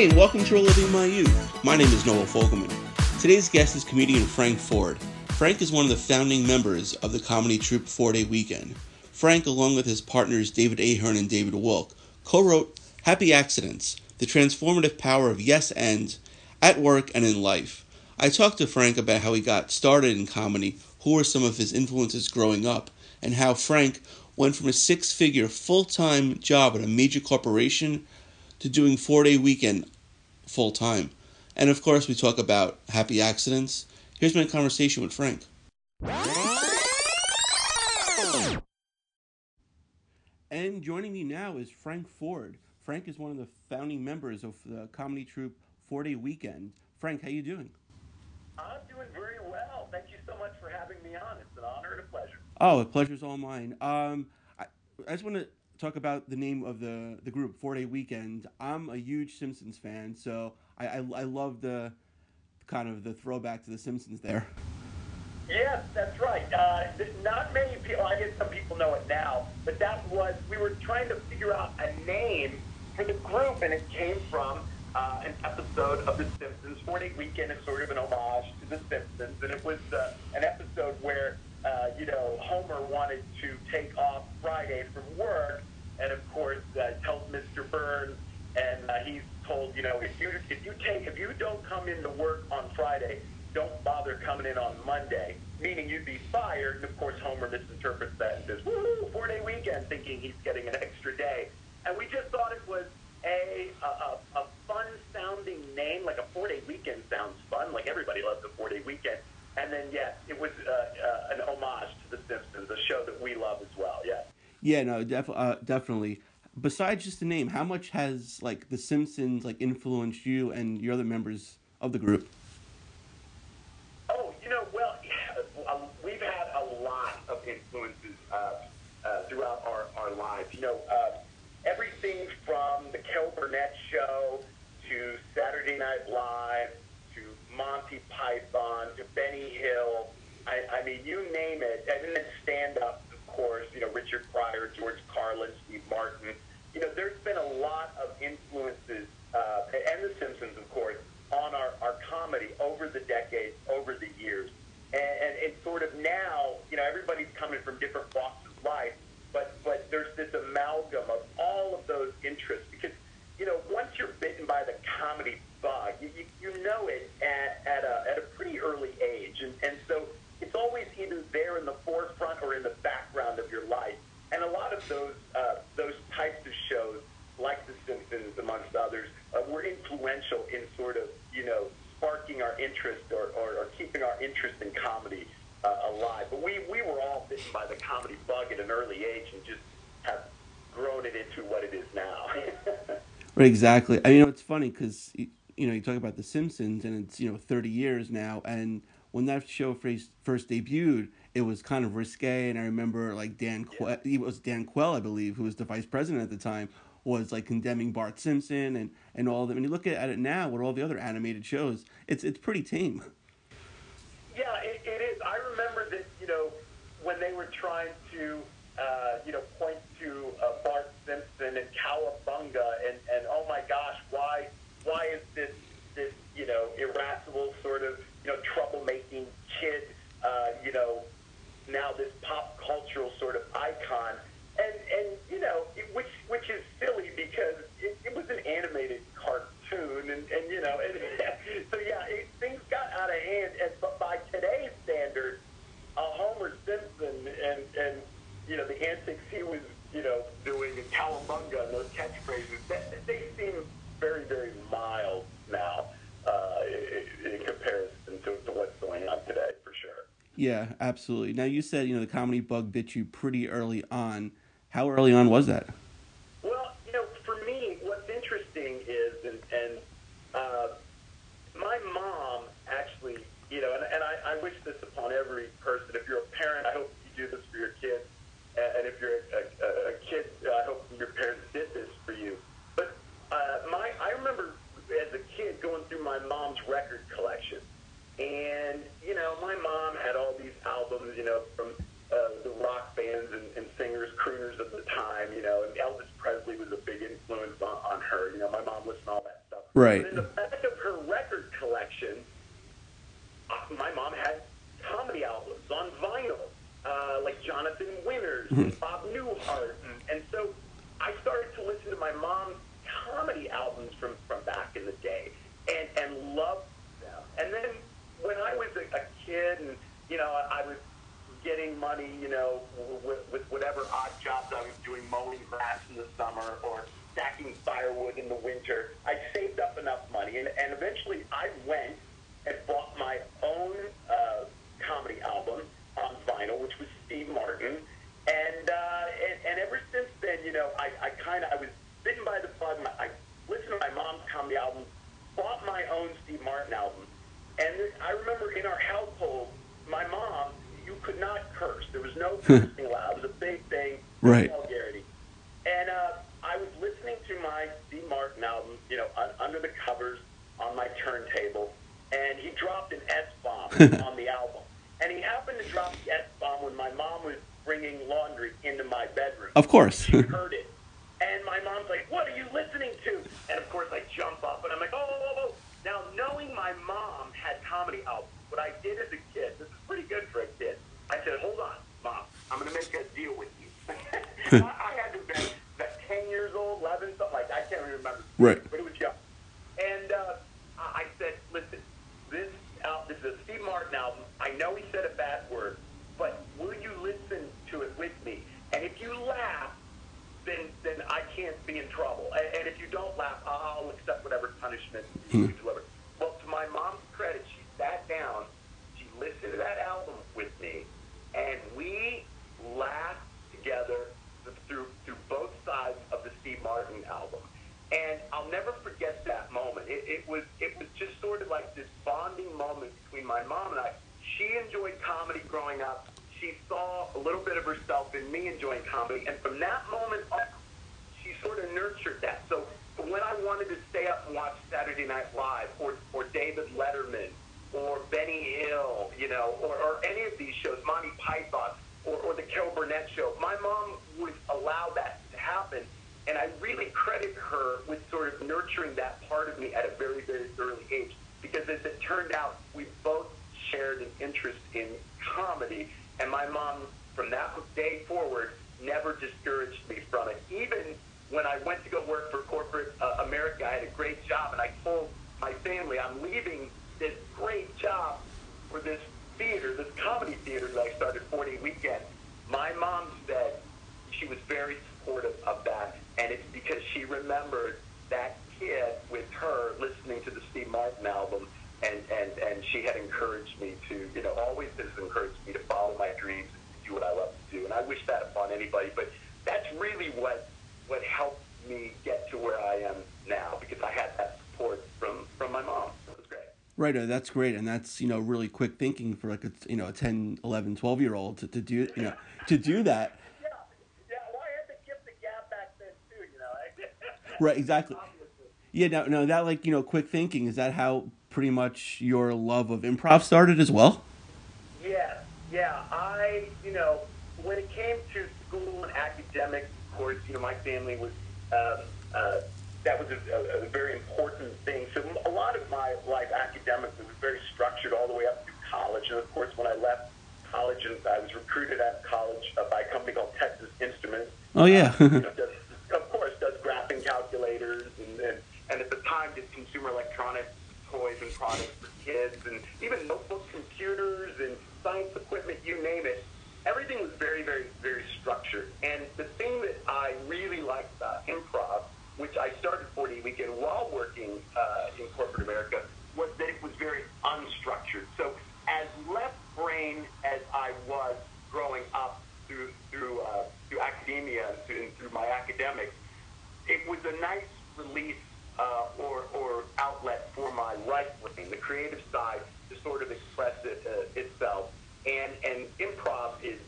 Hey, welcome to Reliving My Youth. My name is Noel Fogelman. Today's guest is comedian Frank Ford. Frank is one of the founding members of the comedy troupe Four Day Weekend. Frank, along with his partners David Ahearn and David Wilk, co wrote Happy Accidents The Transformative Power of Yes and at Work and in Life. I talked to Frank about how he got started in comedy, who were some of his influences growing up, and how Frank went from a six figure full time job at a major corporation to doing four day weekend full time. And of course, we talk about happy accidents. Here's my conversation with Frank. And joining me now is Frank Ford. Frank is one of the founding members of the comedy troupe Four Day Weekend. Frank, how you doing? I'm doing very well. Thank you so much for having me on. It's an honor and a pleasure. Oh, the pleasure's all mine. Um, I, I just want to talk about the name of the, the group, Four Day Weekend. I'm a huge Simpsons fan, so I, I, I love the kind of the throwback to the Simpsons there. Yes, that's right. Uh, not many people, I guess some people know it now, but that was, we were trying to figure out a name for the group, and it came from uh, an episode of The Simpsons. Four Day Weekend is sort of an homage to The Simpsons, and it was uh, an episode where, uh, you know, Homer wanted to take off Friday from work, and of course, uh, tells Mr. Burns, and uh, he's told, you know, if you if you take if you don't come into work on Friday, don't bother coming in on Monday, meaning you'd be fired. And of course, Homer misinterprets that and says, "Woo, four day weekend," thinking he's getting an extra day. And we just thought it was a a, a fun sounding name, like a four day weekend sounds fun. Like everybody loves a four day weekend. And then yes, it was uh, uh, an homage to The Simpsons, a show that we love as well. Yes. Yeah, no, def- uh, definitely. Besides just the name, how much has like The Simpsons like influenced you and your other members of the group? Oh, you know, well, um, we've had a lot of influences uh, uh, throughout our, our lives. You know, uh, everything from the Carol Burnett show to Saturday Night Live to Monty Python to Benny Hill. I, I mean, you name it. And then stand up, course, you know, Richard Pryor, George Carlin, Steve Martin. You know, there's been a lot of influences, uh, and The Simpsons, of course, on our, our comedy over the decades, over the years. And, and it's sort of now, you know, everybody's coming from different walks of life, but, but there's this amalgam of all of those interests because, you know, once you're bitten by the comedy bug, you, you, you know it at, at, a, at a pretty early age. And, and so it's always either there in the forefront or in the background of your life. And a lot of those, uh, those types of shows, like The Simpsons, amongst others, uh, were influential in sort of, you know, sparking our interest or, or, or keeping our interest in comedy uh, alive. But we, we were all bitten by the comedy bug at an early age and just have grown it into what it is now. Right, exactly. I mean, you know, it's funny because you know you talk about The Simpsons, and it's you know thirty years now, and when that show first first debuted, it was kind of risque, and I remember like Dan, que- he was Dan Quayle, I believe, who was the vice president at the time, was like condemning Bart Simpson and and all of them. And you look at, it now with all the other animated shows, it's it's pretty tame. Yeah, it, it is. I remember that, you know, when they were trying to, uh, you know, point to uh, Simpson and Cowabunga. And, and oh my gosh, why why is this this you know irascible sort of you know troublemaking kid, uh, you know, now this pop cultural sort of icon, and and you know, it, which which is silly because it, it was an animated cartoon, and and you know, and, so yeah, it, things got out of hand, and but by today's standards, a Homer Simpson and and you know the antics he was you know doing a Cowabunga and those catchphrases, that, they seem very very mild now uh, in, comparison to, to what's going on today, for sure. Yeah, absolutely. Now you said you know the comedy bug bit you pretty early on. How early on was that? Well, you know, for me, what's interesting is, and, and uh, my mom actually, you know, and, and I, I wish this upon every person. If you're a parent, I hope you do this for your kids. And and if you're a, a, a kid, I hope your parents did this for you. But uh, my, I remember as a kid going through my mom's record collection. And, you know, my mom had all these albums, you know, from uh, the rock bands and, and singers, crooners of the time, you know, and Elvis Presley was a big influence on, on her. You know, my mom listened to all that stuff. Right. But in the back of her record collection, uh, my mom had comedy albums on vinyl, uh, like Jonathan Winters and Bob Newhart. And, and so I started to listen to my mom's comedy albums from, from back in the day and, and loved them. And then when I was a, a kid and, you know, I, I was getting money, you know, with, with whatever odd jobs I was doing, mowing grass in the summer or stacking firewood in the winter. I saved up enough money, and, and eventually I went and bought my own uh, comedy album on vinyl, which was Steve Martin. And, uh, and, and ever since then, you know, I, I kind of, I was bitten by the bug. I listened to my mom's comedy album, bought my own Steve Martin album, and I remember in our household, my mom, you could not curse. There was no cursing allowed. It was a big thing. Right. Vulgarity. And uh, I was listening to my Steve Martin album, you know, un- under the covers on my turntable, and he dropped an S bomb on the album. And he happened to drop the S bomb when my mom was bringing laundry into my bedroom. Of course. She heard it. And my mom's like, What are you listening to? And of course, I jump up and I'm like, Oh, oh, oh, oh. Now, knowing my mom had comedy what I did as a kid, this is pretty good for a kid. I said, Hold on, mom, I'm going to make a deal with you. I, had to been 10 years old, 11, something like that. I can't really remember. Right. But it was young. And uh, I said, Listen, this, al- this is a Steve Martin album. I know he said a bad word, but will you listen to it with me? And if you laugh, then then I can't be in trouble. And, and if you don't laugh, I'll accept whatever punishment you deliver. Well, to my mom's credit, she sat down, she listened to that album with me, and we laughed together through through both sides of the Steve Martin album. And I'll never forget that moment. It, it was it was just sort of like this bonding moment between my mom and I. She enjoyed comedy growing up. She saw a little bit of herself in me enjoying comedy, and from that moment on, she sort of nurtured that. So when I wanted to stay up and watch Saturday Night Live or, or David Letterman or Benny Hill, you know, or, or any of these shows, Monty Python or, or the Carol Burnett show, my mom would allow that to happen. And I really credit her with sort of nurturing that part of me at a very, very early age. Because as it turned out, we both shared an interest in comedy. And my mom, from that day forward, never discouraged me from it. Even when I went to go work for corporate uh, America, I had a great job, and I told my family I'm leaving this great job for this theater, this comedy theater that I started Four Day Weekend. My mom said she was very supportive of that, and it's because she remembered that kid with her listening to the Steve Martin album, and, and, and she had encouraged me to, you know, always has encouraged me to follow my dreams and do what I love to do. And I wish that upon anybody, but that's really what what helped me get to where I am now because I had that support from, from my mom. It was great. Right, uh, that's great, and that's you know really quick thinking for like a you know a 10, 11, 12 year old to, to do you know to do that. Yeah, yeah. Well, I had the gift of gab back then too, you know. Right, exactly. Obviously. Yeah, now, now that like you know quick thinking is that how pretty much your love of improv started as well? Yeah, yeah. I, you know, when it came to school and academics, of course, you know, my family was, um, uh, that was a, a, a very important thing. So a lot of my life academically was very structured all the way up through college. And of course, when I left college, and I was recruited at college uh, by a company called Texas Instruments. Oh yeah, you know, does, of course, does graphing calculators and, and, and at the time did consumer electronics toys and products for kids and even notebook computers and science equipment, you name it. Everything was very, very, very structured. And the thing that I really liked about improv, which I started Four Day Weekend while working uh, in corporate America, was that it was very unstructured. So as left brain as I was growing up through through uh, through academia and through, and through my academics, it was a nice release uh, or, or outlet for my right brain, the creative side, to sort of express it, uh, itself. And, and improv is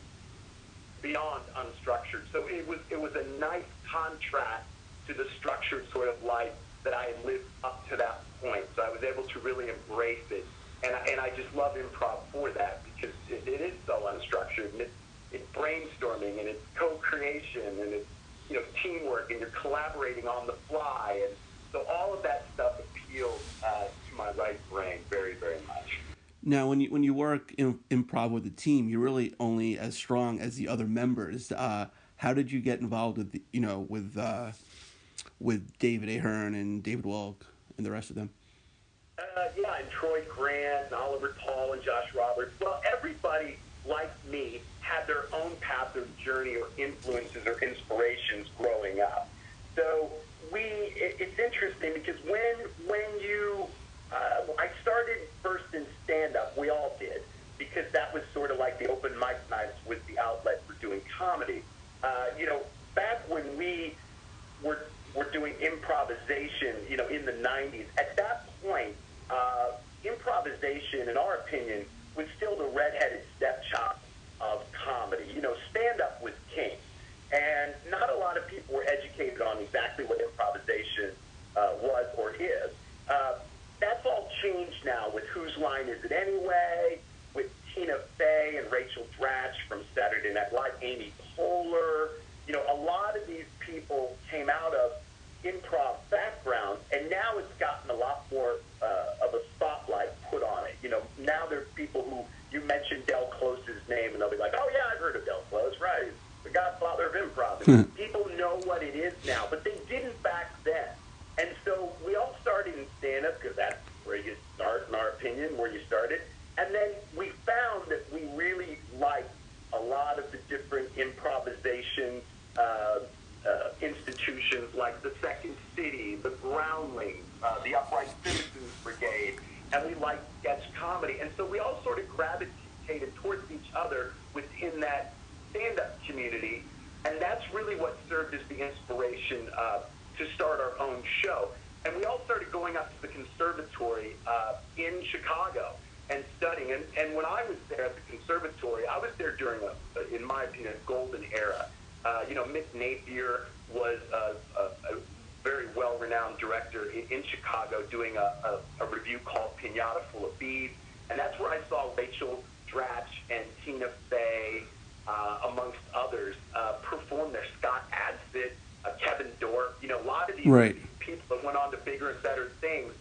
beyond unstructured. So it was, it was a nice contrast to the structured sort of life that I had lived up to that point. So I was able to really embrace it. And I, and I just love improv for that because it, it is so unstructured. And it, it's brainstorming and it's co-creation and it's you know teamwork and you're collaborating on the fly and so all of that stuff appeals uh, to my right brain very, very much. Now, when you when you work in improv with a team, you're really only as strong as the other members. Uh, how did you get involved with the, you know with uh, with David Ahearn and David Wilk and the rest of them? Uh, yeah, and Troy Grant and Oliver Paul and Josh Roberts. Well, everybody like me had their own path or journey or influences or inspirations growing up. So we, it, it's interesting because when when you, uh, I started first in stand up. We all did because that was sort of like the open mic nights was the outlet for doing comedy. Uh, you know, back when we were were doing improvisation, you know, in the '90s. At that point, uh, improvisation, in our opinion, was still the redheaded stepchild of comedy. You know, stand up was king. And not a lot of people were educated on exactly what improvisation uh, was or is. Uh, that's all changed now with Whose Line Is It Anyway, with Tina Fey and Rachel Dratch from Saturday Night Live, Amy Poehler. You know, a lot of these people came out of improv backgrounds, and now it's gotten a lot more uh, of a spotlight put on it. You know, now there are people who, you mentioned Del Close's name, and they'll be like, oh, yeah, I've heard of Del Close, right? the godfather of improv. People know what it is now, but they didn't back then. And so we all started in stand up because that's where you start, in our opinion, where you started. And then we found that we really liked a lot of the different improvisation uh, uh, institutions like the Second City, the Groundlings, uh, the Upright Citizens Brigade, and we liked sketch comedy. And so we all sort of gravitated towards each other within that stand-up community, and that's really what served as the inspiration uh, to start our own show. And we all started going up to the conservatory uh, in Chicago and studying. And, and when I was there at the conservatory, I was there during a, in my opinion, a golden era. Uh, you know, Mick Napier was a, a, a very well-renowned director in, in Chicago doing a, a, a revue called Piñata Full of Bees. And that's where I saw Rachel Dratch and Tina Fey uh, amongst others, uh, performed there. Scott Adsit, uh, Kevin Dorff, you know, a lot of these right. people that went on to bigger and better things.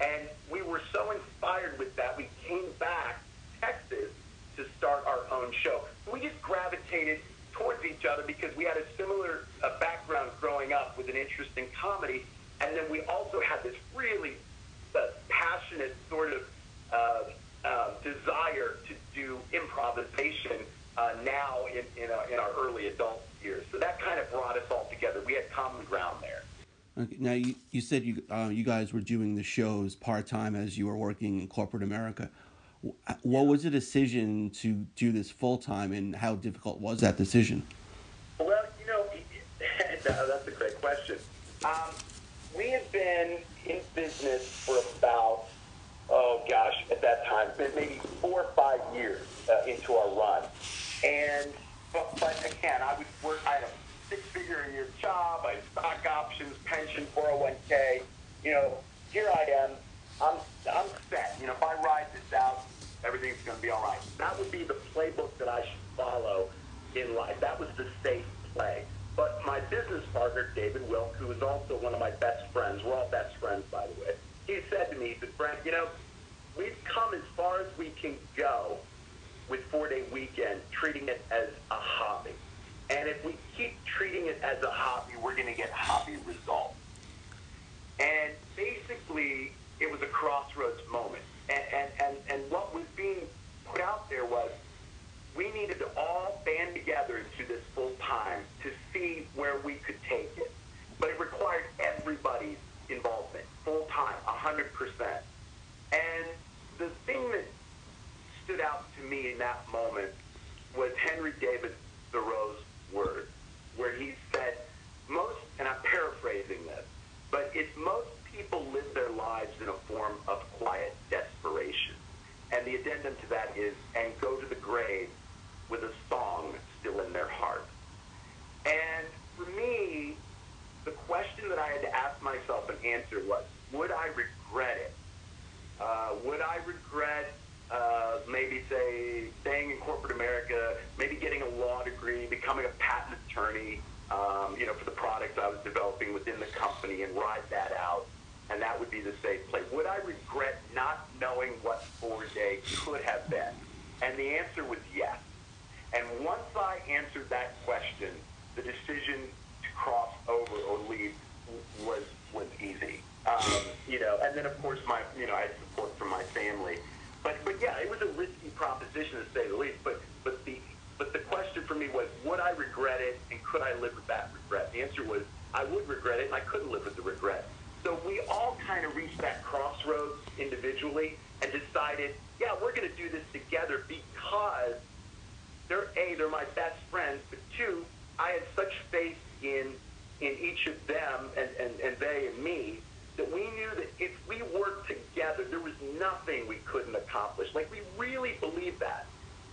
And we were so inspired with that, we came back to Texas to start our own show. We just gravitated towards each other because we had a similar uh, background growing up with an interest in comedy. And then we also had this really uh, passionate sort of uh, uh, desire to do improvisation uh, now in, in, uh, in our early adult years. So that kind of brought us all together. We had common ground there. Okay. Now you, you said you uh, you guys were doing the shows part time as you were working in corporate America. What was the decision to do this full time, and how difficult was that decision? Well, you know, that's a great question. Um, we have been in business for about oh gosh, at that time, maybe four or five years uh, into our run. And but, but again, I would work. I had a six-figure a year job. I had stock options, pension, 401k. You know, here I am. I'm I'm set. You know, if I ride this out, everything's going to be all right. That would be the playbook that I should follow in life. That was the safe play. But my business partner, David Wilk, who is also one of my best friends, we're all best friends, by the way, he said to me, he said, Frank, you know, we've come as far as we can go with Four Day Weekend, treating it as a hobby. And if we treating it as a hobby, we're going to get hobby results. And basically, it was a crossroads moment. And, and, and, and what was being put out there was we needed to all band together into this full time to see where we could take it. But it required everybody's involvement, full time, 100%. And the thing that stood out to me in that moment was Henry David Thoreau's words, where he said, most, and I'm paraphrasing this, but it's most people live their lives in a form of quiet desperation. And the addendum to that is, and go to the grave with a song still in their heart. And for me, the question that I had to ask myself and answer was, would I regret it? Uh, would I regret uh, maybe say staying in corporate America, maybe getting a law degree, becoming a patent attorney, um, you know, for the products I was developing within the company and ride that out? and that would be the safe play. Would I regret not knowing what four day could have been? And the answer was yes. And once I answered that question, the decision to cross over or leave was was easy. Um, you know, and then of course my you know I had support from my family, but but yeah, it was a risky proposition to say the least. But but the but the question for me was, would I regret it, and could I live with that regret? The answer was, I would regret it, and I couldn't live with the regret. So we all kind of reached that crossroads individually and decided, yeah, we're going to do this together because they're a they're my best friends, but two, I had such faith in in each of them and, and, and they and me that we knew that if we worked together, there was nothing we couldn't accomplish. Like we really believed that.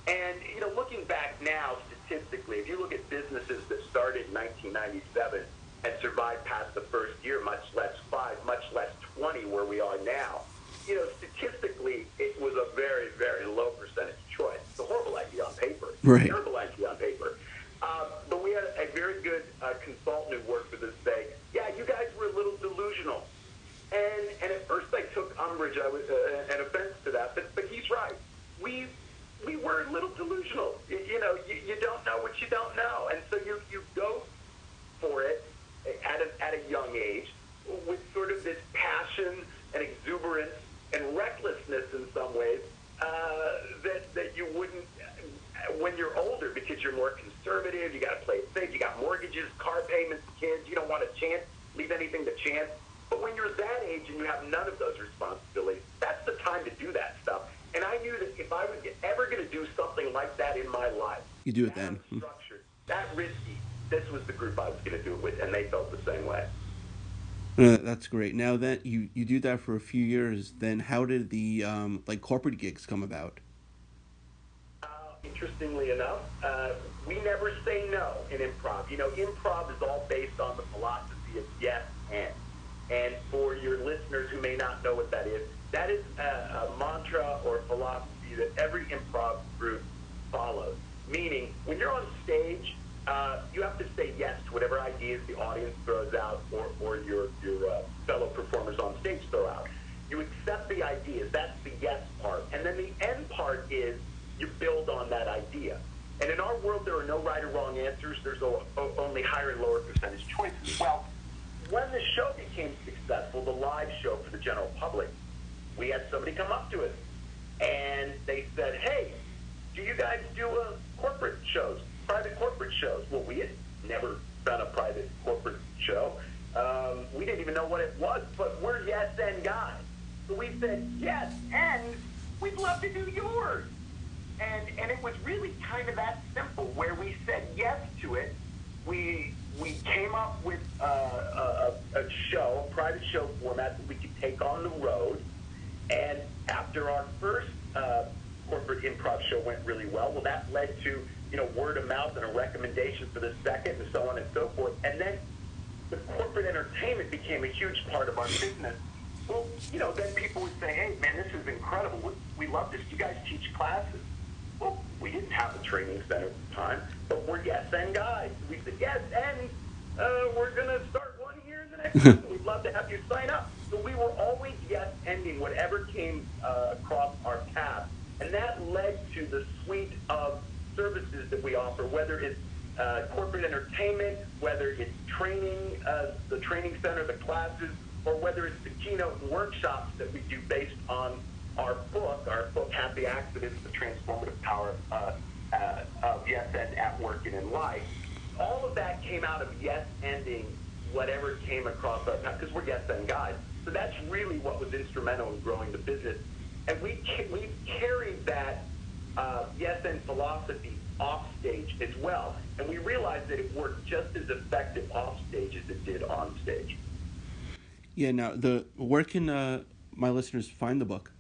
And you know, looking back now, statistically, if you look at businesses that started in 1997 and survived past the first year, much less five, much less 20, where we are now, you know, statistically, it was a very, very low percentage choice. It's a horrible idea on paper. Right. Terrible idea on paper. Um, but we had a very good uh, consultant who worked with us say, yeah, you guys were a little delusional. And, and at first I took umbrage I was, uh, and offense to that, but, but he's right. We, we were a little delusional. You, you know, you, you don't know what you don't know. And so you, you go for it at a, at a young age with sort of this passion and exuberance and recklessness in some ways uh, that, that you wouldn't when you're older because you're more conservative. You got to play it safe. You got mortgages, car payments, kids. You don't want to chance, leave anything to chance. But when you're that age and you have none of those responsibilities, that's the time to do that stuff. And I knew that if I was ever going to do something like that in my life, you do it then. Structured, that risky. This was the group I was going to do it with, and they felt the same way. Uh, that's great. Now that you you do that for a few years, then how did the um, like corporate gigs come about? Interestingly enough, uh, we never say no in improv. You know, improv is all based on the philosophy of yes and. And for your listeners who may not know what that is, that is a, a mantra or philosophy that every improv group follows. Meaning, when you're on stage, uh, you have to say yes to whatever ideas the audience throws out or, or your, your uh, fellow performers on stage throw out. You accept the ideas. That's the yes part. And then the end part is you build on that idea. And in our world, there are no right or wrong answers. There's only higher and lower percentage choices. Well, when the show became successful, the live show for the general public, we had somebody come up to us and they said, hey, do you guys do uh, corporate shows? private corporate shows. Well, we had never done a private corporate show. Um, we didn't even know what it was, but we're yes and guys. So we said yes, and we'd love to do yours. And and it was really kind of that simple. Where we said yes to it, we we came up with uh, a, a show, a private show format that we could take on the road. And after our first uh, corporate improv show went really well, well, that led to you know, word of mouth and a recommendation for the second and so on and so forth. And then the corporate entertainment became a huge part of our business. Well, you know, then people would say, hey, man, this is incredible. We, we love this. You guys teach classes. We didn't have a training center at the time, but we're yes and guys. We said yes, and uh, we're going to start one here in the next. We'd love to have you sign up. So we were always yes anding whatever came uh, across our path. And that led to the suite of services that we offer, whether it's uh, corporate entertainment, whether it's training, uh, the training center, the classes, or whether it's the keynote and workshops that we do based on our book, our book, Happy Accidents, The Transformative Power uh, uh, of Yes and at Work and in Life. All of that came out of yes anding whatever came across our path, because we're yes and guys. So that's really what was instrumental in growing the business. And we, we carried that uh, yes and philosophy off stage as well. And we realized that it worked just as effective off stage as it did on stage. Yeah. Now, the where can uh, my listeners find the book?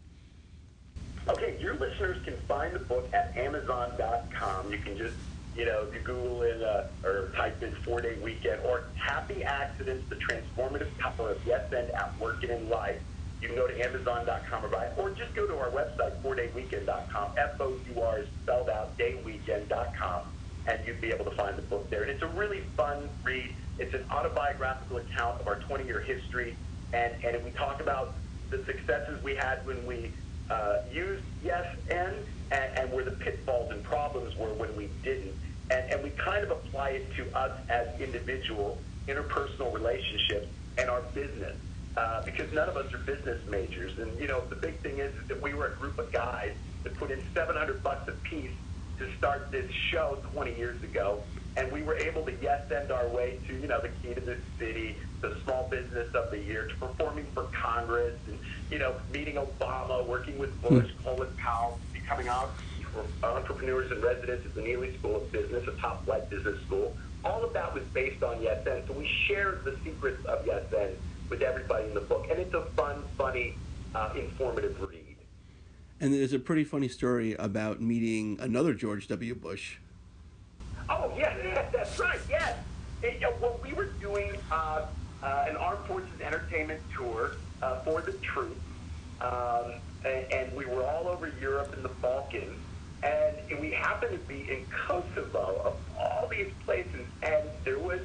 Okay, your listeners can find the book at Amazon.com. You can just, you know, you Google it uh, or type in four day weekend or Happy Accidents, the transformative power of yes and at work and in life you can go to Amazon.com or buy it, or just go to our website, fourdayweekend.com, F-O-U-R is spelled out, dayweekend.com, and you'd be able to find the book there. And it's a really fun read. It's an autobiographical account of our 20-year history, and and we talk about the successes we had when we uh, used yes and, and and where the pitfalls and problems were when we didn't, and and we kind of apply it to us as individual interpersonal relationships and our business. Uh, because none of us are business majors, and you know the big thing is, is that we were a group of guys that put in 700 bucks a piece to start this show 20 years ago, and we were able to yes and our way to you know the key to the city, the small business of the year, to performing for Congress, and you know meeting Obama, working with Bush, hmm. Colin Powell, becoming entrepreneurs and residents at the Neeley School of Business, a top flight business school. All of that was based on Yes And. So we shared the secrets of Yes And with everybody in the book, and it's a fun, funny, uh, informative read. And there's a pretty funny story about meeting another George W. Bush. Oh, yes, yes that's right, yes. It, uh, well, we were doing uh, uh, an Armed Forces Entertainment tour uh, for the troops, um, and, and, we were all over Europe and the Balkans, and, and we happened to be in Kosovo, of all these places, and there was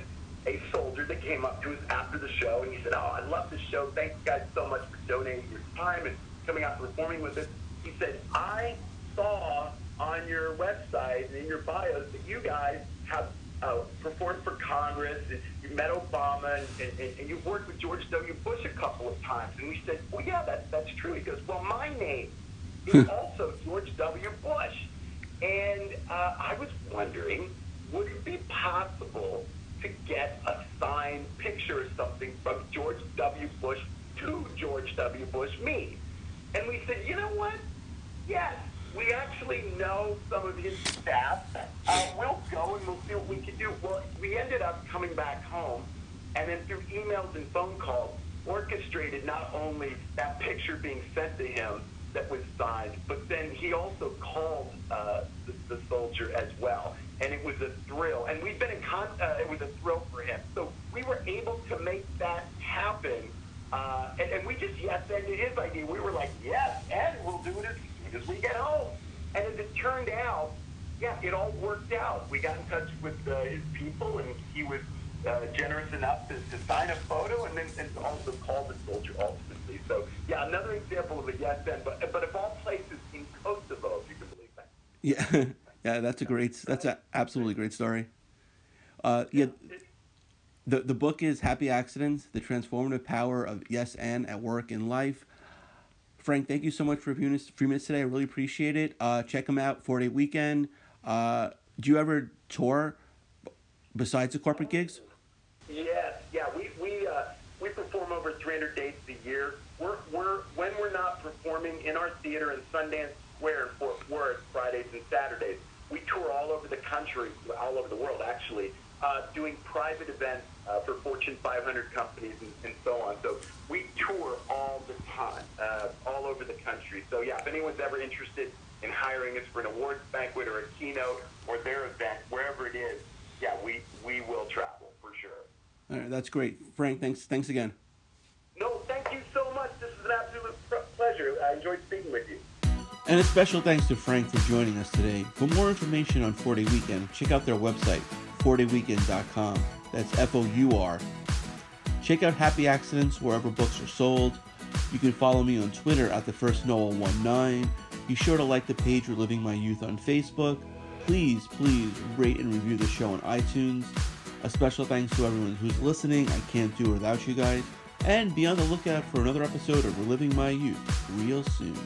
a soldier that came up to us after the show, and he said, oh, I love the show. Thank you guys so much for donating your time and coming out and performing with us. He said, I saw on your website and in your bios that you guys have uh, performed for Congress, and you met Obama, and, and, and you've worked with George W. Bush a couple of times. And we said, well, yeah, that, that's true. He goes, well, my name is also George W. Bush. And uh, I was wondering, would it be possible to get a signed picture or something from George W. Bush to George W. Bush, me? And we said, you know what? Yes, we actually know some of his staff. Uh, we'll go and we'll see what we can do. Well, we ended up coming back home, and then through emails and phone calls, orchestrated not only that picture being sent to him that was signed, but then he also called uh, the, the soldier as well. And it was a thrill. And we've been in con- uh, it was a thrill for him. So we were able to make that happen. Uh, and, and we just yes and his idea. We were like, yes, and we'll do it as as we get home. And as it turned out, yeah, it all worked out. We got in touch with uh, his people, and he was uh, generous enough to, to sign a photo and then and also call the soldier ultimately. So, yeah, another example of a yes and, but, but of all places in Kosovo, if you can believe that. Yeah, yeah, that's a great, that's an absolutely great story. Uh, yeah, the, the book is Happy Accidents, The Transformative Power of Yes and at Work in Life. Frank, thank you so much for a few minutes, today. I really appreciate it. Uh, check them out, Four Day Weekend. Uh, do you ever tour besides the corporate gigs? Yes, yeah. We we uh, we perform over 300 dates a year. We're, we're when we're not performing in our theater in Sundance Square in Fort Worth Fridays and Saturdays. We tour all over the country, all over the world actually, uh, doing private events uh, for Fortune 500 companies and, and, so on. So we tour all the time, uh, all over the country. So yeah, if anyone's ever interested in hiring us for an awards banquet or a keynote or their event, wherever it is, yeah, we, we will travel for sure. All right, that's great. Frank, thanks, thanks again. No, thank you so much. This is an absolute pleasure. I enjoyed speaking with you. And a special thanks to Frank for joining us today. For more information on 4 Day Weekend, check out their website, 4dayweekend.com. That's F O U R. Check out Happy Accidents wherever books are sold. You can follow me on Twitter at the first Noah19. Be sure to like the page Reliving My Youth on Facebook. Please, please rate and review the show on iTunes. A special thanks to everyone who's listening. I can't do it without you guys. And be on the lookout for another episode of Reliving My Youth real soon.